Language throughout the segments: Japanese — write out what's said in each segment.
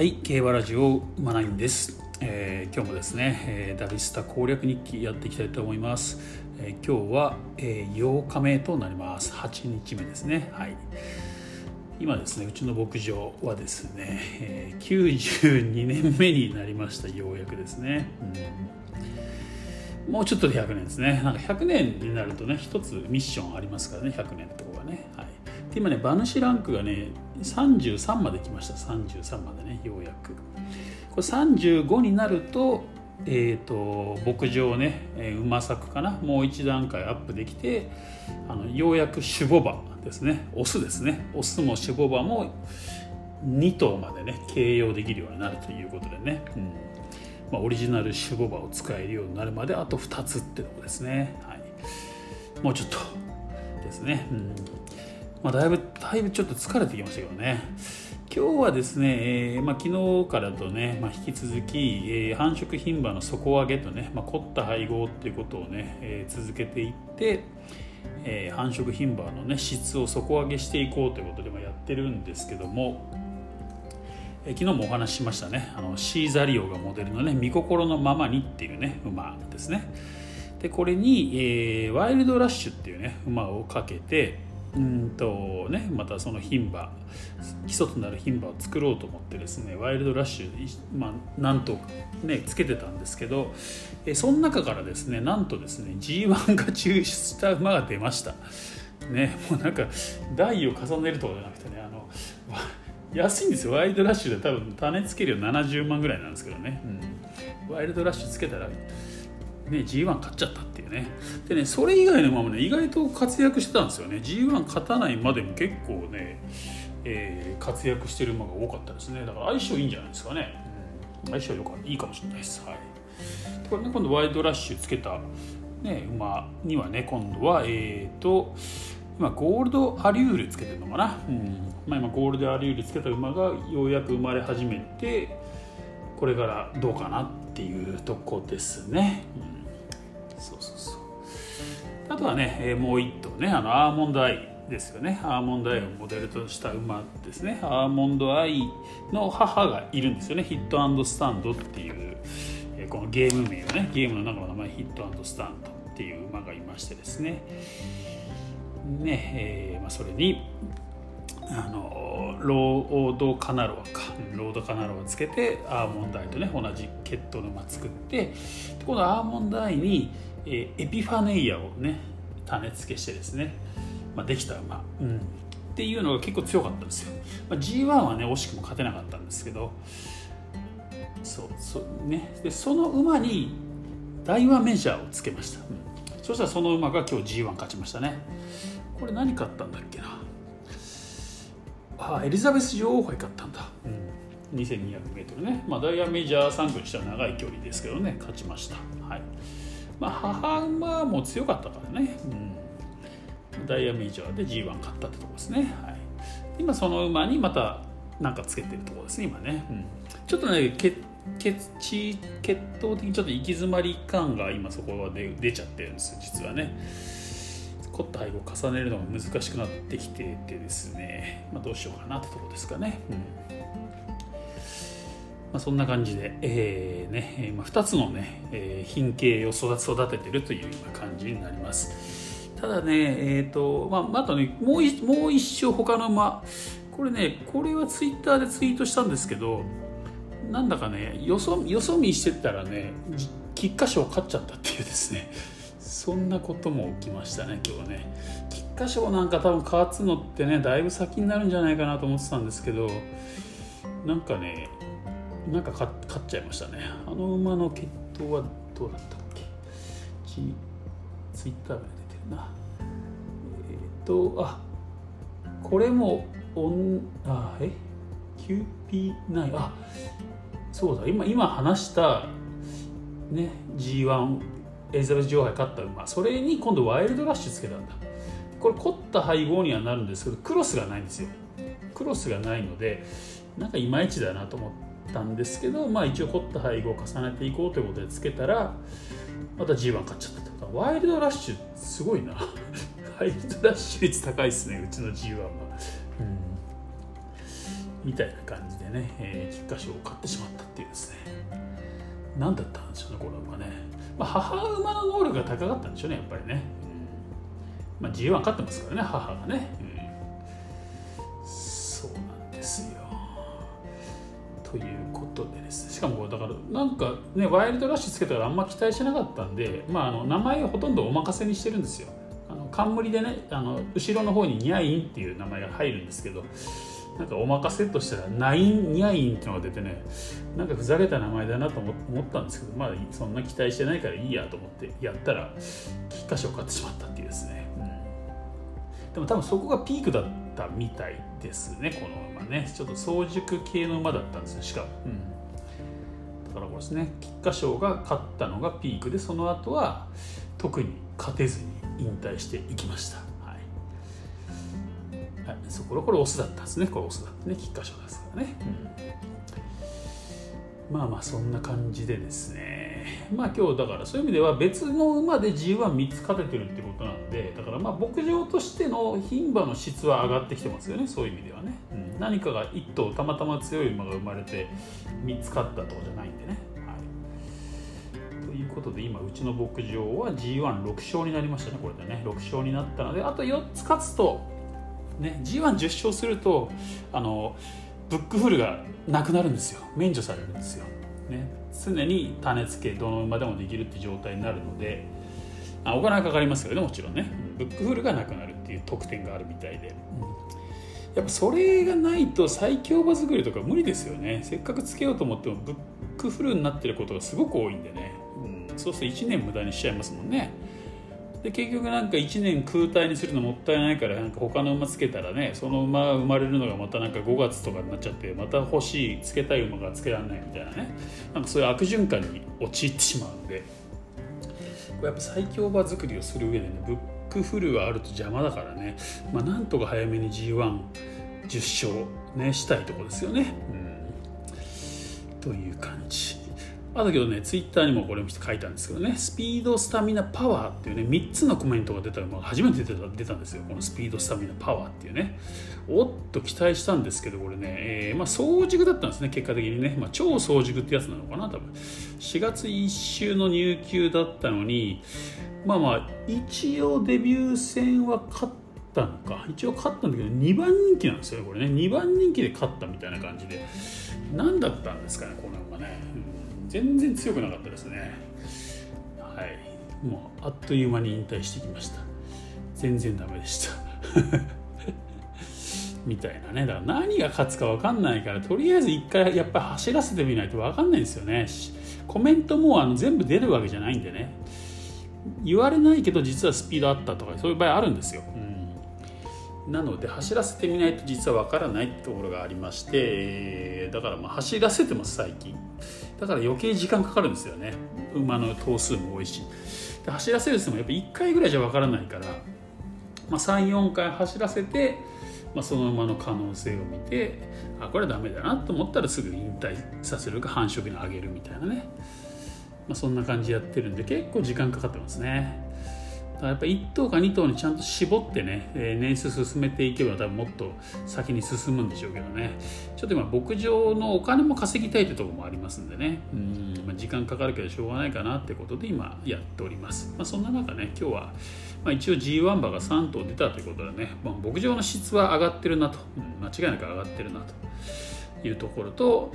はい競馬ラジオマナインです、えー今日もですね、えーダビスタ攻略日記やっていきたいと思います、えー今日は、えー8日目となります。8日目ですね。はい。今ですねうちの牧場はですね、えー92年目になりました。ようやくですね、うん。もうちょっとで100年ですね。なんか100年になるとね一つミッションありますからね。100年ってとこがね、はい、で今ね馬主ランクがね33まで来ました。33までねようやく。これ35になるとえー、と牧場ね、えー馬作かな。もう一段階アップできてあのようやく種母馬ですね。オスですね。オスも種母馬も2頭までね形容できるようになるということでね、うん。まあ、オリジナル種母馬を使えるようになるまであと2つってとこですね、はい、もうちょっとですね、うん。まあ、だいぶだいぶちょっと疲れてきましたけどね。今日はですね、えーまあ、昨日からとね、まあ、引き続き、えー繁殖牝馬の底上げとね、まあ、凝った配合っていうことをね、えー続けていって、えー繁殖牝馬のね質を底上げしていこうということでまあやってるんですけども、えー昨日もお話ししましたね。あのシーザリオがモデルのね「見心のままに」っていうね馬ですね。でこれに、えーワイルドラッシュっていうね馬をかけてうんとねまたその牝馬基礎となる牝馬を作ろうと思ってですねワイルドラッシュ、まあ、なんとねつけてたんですけどえーその中からですねなんとですね G1 が抽出した馬が出ました。ねもうなんか台を重ねるとかじゃなくてねあのわ安いんですよ。ワイルドラッシュで多分種付け料70万ぐらいなんですけどね、うん、ワイルドラッシュつけたらね G1 勝っちゃったっていうね。でねそれ以外の馬もね意外と活躍してたんですよね。G1 勝たないまでも結構ね、えー活躍してる馬が多かったですね。だから相性いいんじゃないですかね、うん、相性よかいいかもしれないです。はい。これね今度ワイルドラッシュつけた、ね、馬にはね今度はえっ、と今ゴールドアリュールつけてるのかな、うん。まあ、今ゴールドアリュールつけた馬がようやく生まれ始めてこれからどうかなっていうとこですね、うん、そうそうそう。あとはね、えもう一頭ねあのアーモンドアイですよね。アーモンドアイをモデルとした馬ですね。アーモンドアイの母がいるんですよね。ヒットスタンドっていう、えこのゲーム名をねゲームの中の名前ヒットスタンドっていう馬がいましてですね。ねえーまあ、それにあのロードカナロアか。ロードカナロアつけてアーモンドアイとね同じ血統の馬作ってこのアーモンドアイに、えーエピファネイアをね種付けしてですね、まあ、できた馬、うん、っていうのが結構強かったんですよ、まあ、G1 はね惜しくも勝てなかったんですけどそうそうね。でその馬に大和メジャーをつけました、うん。そしたらその馬が今日 G1 勝ちましたね。これ何勝ったんだっけな？あエリザベス女王杯勝ったんだ、うん、2200m ね、まあ、ダイヤメジャー3区にしては長い距離ですけどね勝ちました。はい。まあ母馬も強かったからね、うん、ダイヤメジャーで G1 勝ったってとこですね、はい、今その馬にまたなんかつけてるところですね今ね、うん、ちょっとね血血血血統的にちょっと行き詰まり感が今そこはで出ちゃってるんですよ実はね凝った配合を重ねるのが難しくなってきててですね、まあ、どうしようかなってとこですかね、うん。まあ、そんな感じで、えーねえーまあ、2つのね、えー品系を育育ててるという今感じになります。ただねえっ、とまああとねもういもう一生他の馬これねこれはツイッターでツイートしたんですけどなんだかねよそよそ見してったらねじ菊花賞勝っちゃったっていうですねそんなことも起きましたね今日ね。菊花賞なんか多分勝つのってねだいぶ先になるんじゃないかなと思ってたんですけどなんかねなんか勝っちゃいましたね。あの馬の血統はどうだったっけ？ちツイッターで出てるな。えっ、とあこれもオンあえ？QP9 あそうだ。今今話したね G1 エリザベス女王杯勝った馬それに今度ワイルドラッシュつけたんだ。これ凝った配合にはなるんですけどクロスがないんですよ。クロスがないのでなんかいまいちだなと思ったんですけどまあ一応凝った配合を重ねていこうということでつけたらまた G1 勝っちゃったってこと。はワイルドラッシュすごいな。ワイルドラッシュ率高いですねうちの G1 は、うん、みたいな感じでね、えー、菊花賞を買ってしまったっていうですね。何だったんでしょうねこれはね、まあ、母馬の能力が高かったんでしょうねやっぱりね、まあ G1 勝ってますからね母がね、うん、そうなんですよ。ということでです。しかもだからなんかねワイルドラッシュつけたらあんま期待しなかったんで、まあ、あの名前をほとんどお任せにしてるんですよ。あの冠でねあの後ろの方にニャインっていう名前が入るんですけどなんかお任せとしたらナインニャインっていうのが出てねなんかふざけた名前だなと思ったんですけどまあそんな期待してないからいいやと思ってやったら菊花賞を買ってしまったっていうですね、でも多分そこがピークだったみたいですねこの馬ね。ちょっと早熟系の馬だったんですよしかも、うん、だからこれですね菊花賞が勝ったのがピークでその後は特に勝てずに引退していきました、そここれオスだったんですね。これオスだってね。菊花賞ですからね、うん、まあまあそんな感じでですね。まあ今日だからそういう意味では別の馬で G13 つ勝ててるってことなんでだからまあ牧場としての牝馬の質は上がってきてますよね。そういう意味ではね、うん、何かが1頭たまたま強い馬が生まれて3つ勝ったとかじゃないんでね。ということで今うちの牧場は G16 勝になりましたね。これでね。6勝になったのであと4つ勝つとね、G110 勝するとあのブックフルがなくなるんですよ。免除されるんですよ、ね、常に種付けどの馬でもできるって状態になるのであお金はかかりますけどねもちろんね。ブックフルがなくなるっていう特典があるみたいで、うん、やっぱそれがないと最強馬作りとか無理ですよね。せっかくつけようと思ってもブックフルになってることがすごく多いんでね、うん、そうすると1年無駄にしちゃいますもんね。で結局なんか1年空体にするのもったいないからなんか他の馬つけたらねその馬が生まれるのがまたなんか5月とかになっちゃってまた欲しいつけたい馬がつけられないみたいなねなんかそういう悪循環に陥ってしまうんでこれやっぱ最強馬作りをする上でねブックフルがあると邪魔だからね、まあ、なんとか早めに G110 勝ねしたいとこですよね。うん、という感じ。あだけどね、ツイッターにもこれも書いたんですけどね、スピード、スタミナ、パワーっていうね、3つのコメントが出たのが初めて出た出たんですよ。このスピード、スタミナ、パワーっていうね。おっと期待したんですけど、これね、えー、まあ、早熟だったんですね、結果的にね。まあ、超早熟ってやつなのかな、多分。4月1週の入球だったのに、まあまあ、一応デビュー戦は勝ったのか。一応勝ったんだけど、2番人気なんですよ、これね。2番人気で勝ったみたいな感じで。何だったんですかね、この馬ね。全然強くなかったですね。はい。もうあっという間に引退してきました。全然ダメでした。みたいなね。だから何が勝つか分かんないからとりあえず一回やっぱり走らせてみないと分かんないんですよね。コメントもあの全部出るわけじゃないんでね。言われないけど実はスピードあったとかそういう場合あるんですよ、うん、なので走らせてみないと実は分からないところがありましてだからまあ走らせてます最近。だから余計時間かかるんですよね。馬の頭数も多いし。で走らせるってもやっぱ1回ぐらいじゃ分からないから、まあ、34回走らせて、まあ、その馬の可能性を見てあこれはダメだなと思ったらすぐ引退させるか繁殖に上げるみたいなね、まあ、そんな感じやってるんで結構時間かかってますね。やっぱ1頭か2頭にちゃんと絞ってね、え年数進めていけば多分もっと先に進むんでしょうけどね。ちょっと今牧場のお金も稼ぎたいってところもありますんでね。うん、まあ、時間かかるけどしょうがないかなってことで今やっております、まあ、そんな中ね今日は、まあ、一応 G1 馬が3頭出たということでね、まあ、牧場の質は上がってるなと、うん、間違いなく上がってるなというところと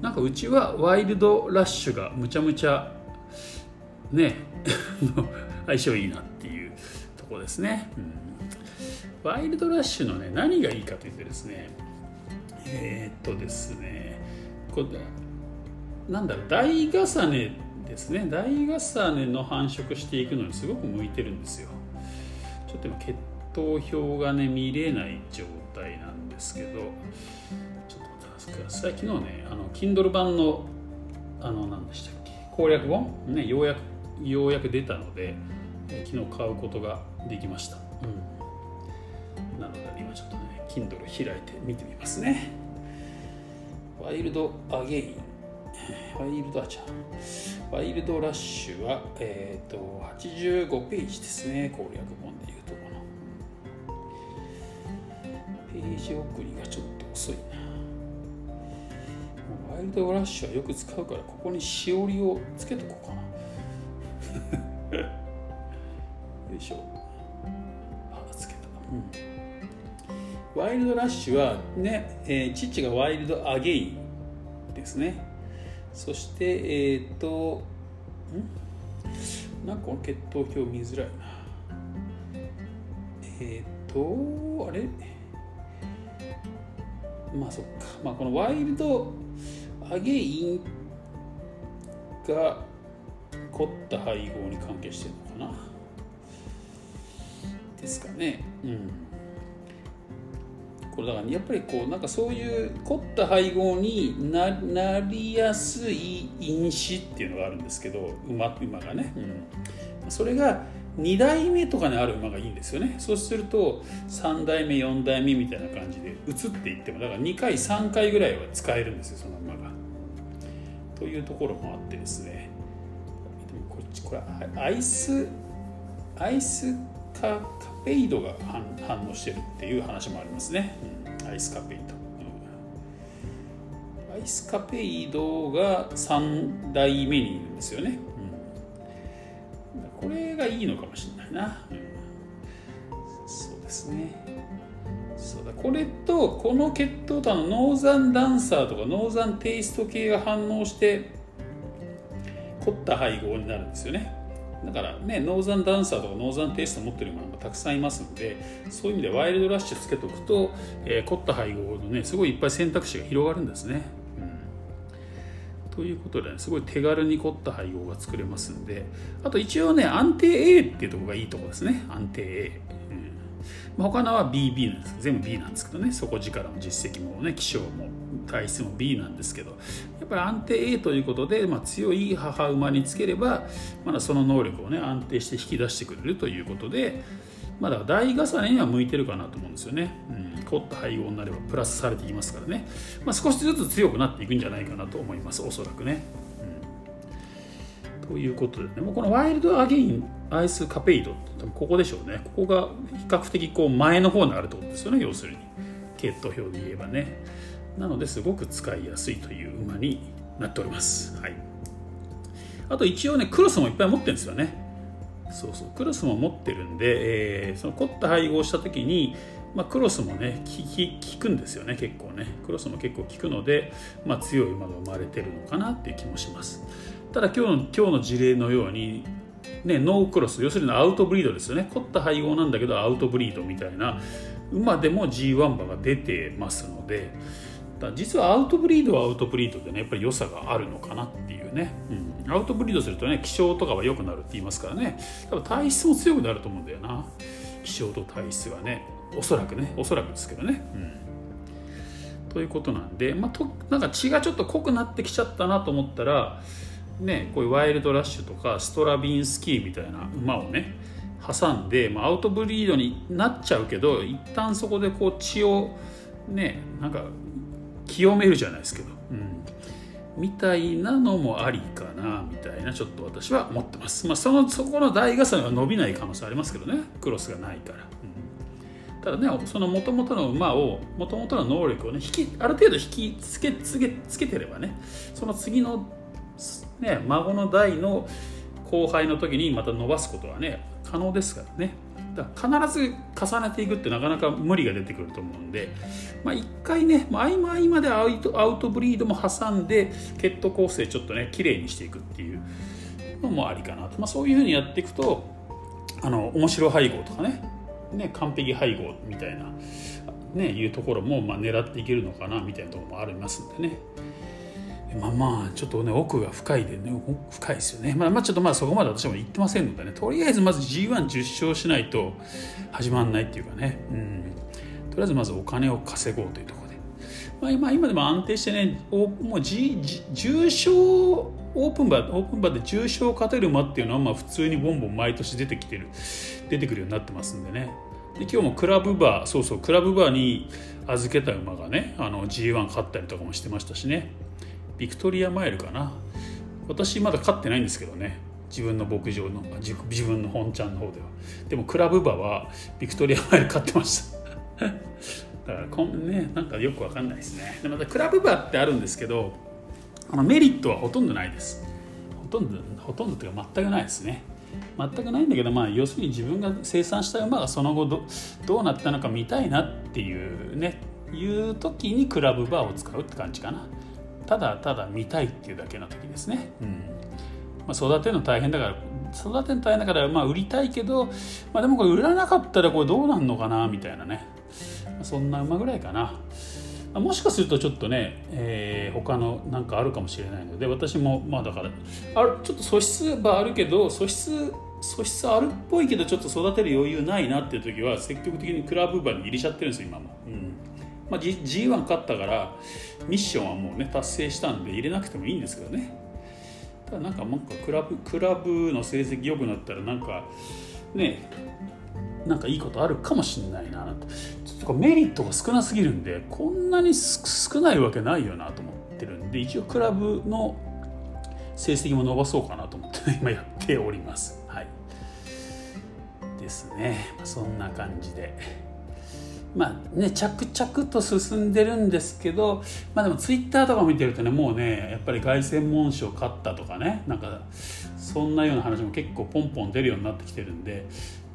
なんかうちはワイルドラッシュがむちゃむちゃね 相性いいなって。こですね、うん、ワイルドラッシュのね何がいいかというとですねえー、っとですねこれなんだろう大重ねですね。大重ねの繁殖していくのにすごく向いてるんですよ。ちょっと今血糖表がね見れない状態なんですけどちょっと待ってください。昨日ねあの Kindle 版のあの何でしたっけ攻略本ねようやくようやく出たので昨日買うことができました、うん、なので今ちょっとね Kindle 開いて見てみますね。ワイルドアゲイン。ワイルドアチャー。ワイルドラッシュは、えーと、と85ページですね。攻略本でいうとこの。ページ送りがちょっと遅いな。ワイルドラッシュはよく使うからここにしおりをつけとこうかなワイルドラッシュはね、えー、父がワイルドアゲインですね。そしてえっ、ー、とん？なんかこの血糖表見づらいな。えっ、ー、とあれ？まあそっか。まあこのワイルドアゲインが凝った配合に関係してるのかな。ですかね。うん。これだからやっぱりこうなんかそういう凝った配合にななりやすい因子っていうのがあるんですけど馬馬がね、うん、それが2代目とかにある馬がいいんですよね。そうすると3代目4代目みたいな感じで移っていってもだから2回3回ぐらいは使えるんですよその馬が。というところもあってですね。こっちこれアイスアイスカカペイドが反応してるっていう話もありますね、うん、アイスカペイド、うん、アイスカペイドが3代目にいるんですよね。これがいいのかもしれないな、そうですね。そうだ。これとこの血統とのノーザンダンサーとかノーザンテイスト系が反応して凝った配合になるんですよね。だからねノーザンダンサーとかノーザンテイスト持ってるものがたくさんいますのでそういう意味でワイルドラッシュつけておくと、えー、凝った配合のねすごいいっぱい選択肢が広がるんですね。ということで、ね、すごい手軽に凝った配合が作れますんであと一応ね安定 A っていうところがいいところですね。安定 A、うん、他のは BB なんですけど全部 B なんですけどね。底力も実績もね気象も。体質も B なんですけどやっぱり安定 A ということで、まあ、強い母馬につければまだその能力をね安定して引き出してくれるということでまだ台重ねには向いてるかなと思うんですよね、うん、凝った配合になればプラスされていきますからね、まあ、少しずつ強くなっていくんじゃないかなと思いますおそらくね、うん、ということでねもうこのワイルドアゲインアイスカペイドってここでしょうね。ここが比較的こう前の方にあるってことですよね要するに。血糖表で言えばね。なのですごく使いやすいという馬になっております。はい。あと一応ねクロスもいっぱい持ってるんですよね。そうそう。クロスも持ってるんで、えー、その凝った配合した時に、まあ、クロスもね効くんですよね結構ね。クロスも結構効くので、まあ、強い馬が生まれてるのかなっていう気もします。ただ今日の今日の事例のようにね、ノークロス要するにアウトブリードですよね。凝った配合なんだけどアウトブリードみたいな。馬でも G1 馬が出てますので実はアウトブリードはアウトブリードでねやっぱり良さがあるのかなっていうね、うん、アウトブリードするとね気性とかは良くなるって言いますからね。多分体質も強くなると思うんだよな。気性と体質はねおそらくねおそらくですけどね、うん、ということなんで、まあ、となんか血がちょっと濃くなってきちゃったなと思ったらねこういうワイルドラッシュとかストラビンスキーみたいな馬をね挟んで、まあ、アウトブリードになっちゃうけど一旦そこでこう血をねなんか清めるじゃないですけど、うん、みたいなのもありかなみたいなちょっと私は思ってます、まあ、そのそこの大重ねは伸びない可能性ありますけどね。クロスがないから、うん、ただねそのもともとの馬をもともとの能力をね引きある程度引きつけつけつけてればねその次の、ね、孫の代の後輩の時にまた伸ばすことはね可能ですからねだから必ず重ねていくってなかなか無理が出てくると思うんで、まあ、1回ね合間合間でアウトアウトブリードも挟んで血糖構成ちょっとね綺麗にしていくっていうのもありかなと、まあ、そういうふうにやっていくとあの面白配合とかねね完璧配合みたいな、ね、いうところもまあ狙っていけるのかなみたいなところもありますんでね。まあまあちょっとね奥が深いでね深いですよね。まあまあちょっとまあそこまで私も言ってませんのでね。とりあえずまず G110 勝しないと始まんないっていうかね。うん。とりあえずまずお金を稼ごうというところで。まあ今でも安定してねもう G 重賞オープンバーオープンバーで重賞勝てる馬っていうのはまあ普通にボンボン毎年出てきてる出てくるようになってますんでね。で今日もクラブバーそうそうクラブバーに預けた馬がねあの G1 勝ったりとかもしてましたしね。ビクトリアマイルかな。私まだ飼ってないんですけどね。自分の牧場の自分の本ちゃんの方では。でもクラブ馬はビクトリアマイル飼ってました。だからこんねなんかよくわかんないですね。でまたクラブ馬ってあるんですけどあのメリットはほとんどないです。ほとんどほとんどというか全くないですね。全くないんだけど、まあ、要するに自分が生産した馬がその後どどうなったのか見たいなっていうね。いう時にクラブバーを使うって感じかな。ただただ見たいっていうだけの時ですね、うん。まあ、育てるの大変だから育てるの大変だからまあ売りたいけど、まあ、でもこれ売らなかったらこれどうなんのかなみたいなね、まあ、そんな馬ぐらいかな。もしかするとちょっとね、えー、他のなんかあるかもしれないので私もまあだからあちょっと素質はあるけど素質素質あるっぽいけどちょっと育てる余裕ないなっていう時は積極的にクラブ馬に入れちゃってるんですよ今も、うんまあ、G、1勝ったからミッションはもうね達成したんで入れなくてもいいんですけどね。ただなんかなんかクラブクラブの成績良くなったらなんかねなんかいいことあるかもしれないなとちょっとメリットが少なすぎるんでこんなに少ないわけないよなと思ってるんで一応クラブの成績も伸ばそうかなと思って、ね、今やっております。はい。ですね。そんな感じで。まあね、着々と進んでるんですけど、まあ、でもツイッターとか見てるとねもうねやっぱり凱旋門賞勝ったとかねなんかそんなような話も結構ポンポン出るようになってきてるんで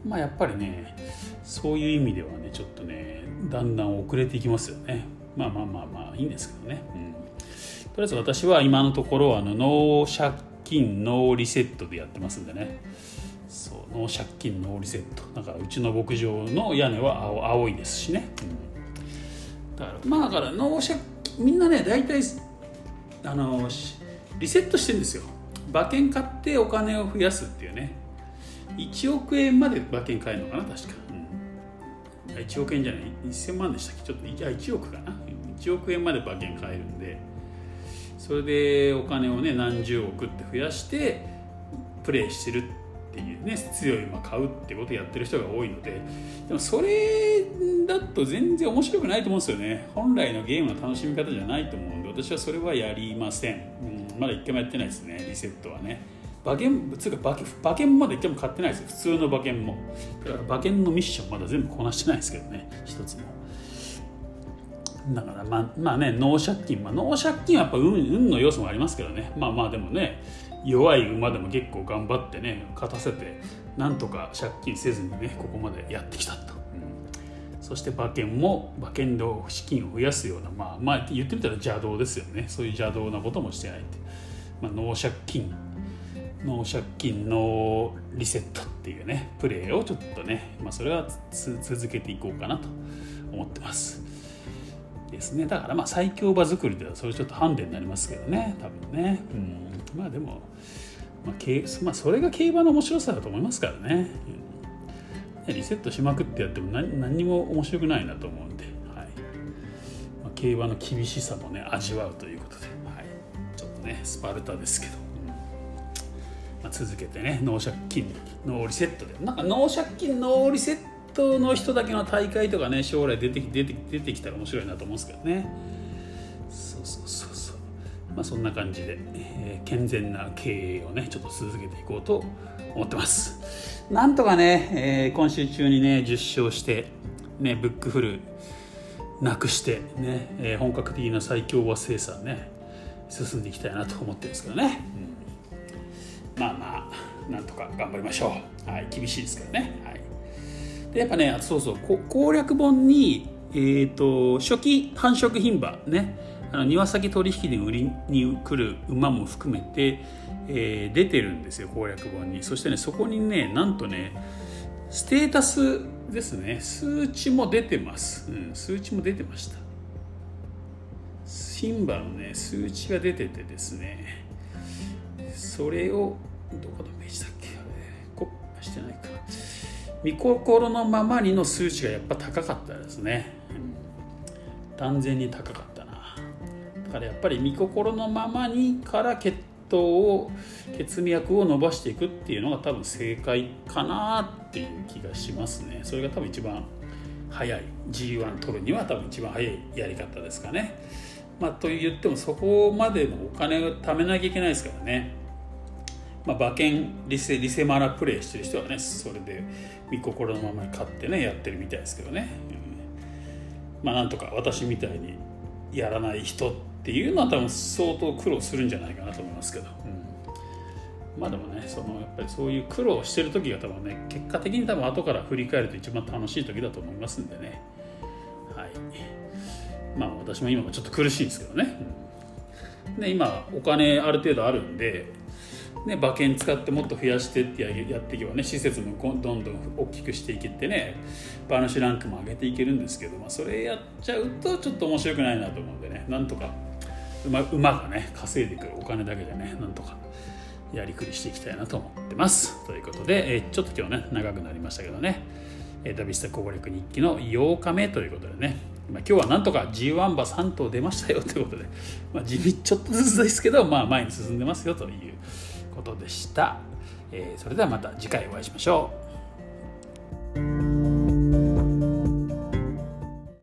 まあやっぱりねそういう意味ではねちょっとねだんだん遅れていきますよね。まあまあまあまあいいんですけどね、うん、とりあえず私は今のところあのノー借金ノーリセットでやってますんでね。そうノー借金ノーリセット。だからうちの牧場の屋根は青青いですしね、うん、だからまあだからノー借みんなね大体あのリセットしてるんですよ。馬券買ってお金を増やすっていうね。1億円まで馬券買えるのかな確か、うん、1億円じゃない？1000万でしたっけ？ちょっとじゃあ1億かな。1億円まで馬券買えるんで。それでお金をね何十億って増やしてプレイしてるっていうね強い馬買うってことをやってる人が多いのででもそれだと全然面白くないと思うんですよね。本来のゲームの楽しみ方じゃないと思うんで私はそれはやりません、うん、まだ一回もやってないですねリセットはね。馬券つうか馬券馬券まで行っても買ってないですよ。普通の馬券も。だから馬券のミッションまだ全部こなしてないですけどね一つも。だからまあまあね納借金、まあ、納借金はやっぱ運運の要素もありますけどね。まあまあでもね弱い馬でも結構頑張ってね勝たせてなんとか借金せずにねここまでやってきたと、うん、そして馬券も馬券で資金を増やすようなまあまあ言ってみたら邪道ですよね。そういう邪道なこともしてないって、まあ、納借金。の借金のリセットっていうねプレーをちょっとね、まあ、それは続けていこうかなと思ってます。ですね。だからまあ最強馬作りではそれちょっとハンデになりますけどね多分ね、うん、まあでも、まあまあ、それが競馬の面白さだと思いますからね、リセットしまくってやっても何何にも面白くないなと思うんで、はい。まあ、競馬の厳しさもね味わうということで、はい、ちょっとねスパルタですけど。まあ、続けてねノー借金ノーリセットで。なんかノー借金ノーリセットの人だけの大会とかね将来出て出て出てきたら面白いなと思うんですけどね。そうそうそうまあそんな感じで、えー、健全な経営をねちょっと続けていこうと思ってます。なんとかね、えー、今週中にね10勝してねブックフルなくしてね、えー、本格的な最強和生産ね進んでいきたいなと思ってるんですけどね、うん。まあまあなんとか頑張りましょう、はい、厳しいですけどね、はい、でやっぱねそうそう攻略本に、えーと、初期繁殖牝馬ねあの庭先取引で売りに来る馬も含めて、えー、出てるんですよ攻略本に。そしてねそこにねなんとねステータスですね。数値も出てます、うん、数値も出てました。牝馬のね数値が出ててですね。それをどこのページだっけ？コッしてないか。見心のままにの数値がやっぱ高かったですね、うん、断然に高かった。からやっぱり見心のままにから血糖を血脈を伸ばしていくっていうのが多分正解かなっていう気がしますね。それが多分一番早い G1 取るには多分一番早いやり方ですかね。まあと言ってもそこまでのお金を貯めなきゃいけないですからね。まあ、馬券リセリセマラプレイしてる人はねそれで見心のままに買ってねやってるみたいですけどね、うん、まあなんとか私みたいにやらない人っていうのは多分相当苦労するんじゃないかなと思いますけど、うん、まあでもねそのやっぱりそういう苦労してる時が多分ね結果的に多分後から振り返ると一番楽しい時だと思いますんでね。はい。まあ私も今もちょっと苦しいんですけどね、うん、で今お金ある程度あるんでね、馬券使ってもっと増やしてってやっていけばね施設もどんどん大きくしていけてね馬主ランクも上げていけるんですけど、まあ、それやっちゃうとちょっと面白くないなと思うんでねなんとか馬馬がね稼いでくるお金だけでねなんとかやりくりしていきたいなと思ってます。ということで、え、ちょっと今日ね長くなりましたけどね「ダビスタ攻略日記」の8日目ということでねまあ、今日はなんとか G1 馬3頭出ましたよということで、まあ、地味ちょっとずつですけど、まあ、前に進んでますよということでした、えー、それではまた次回お会いしましょう。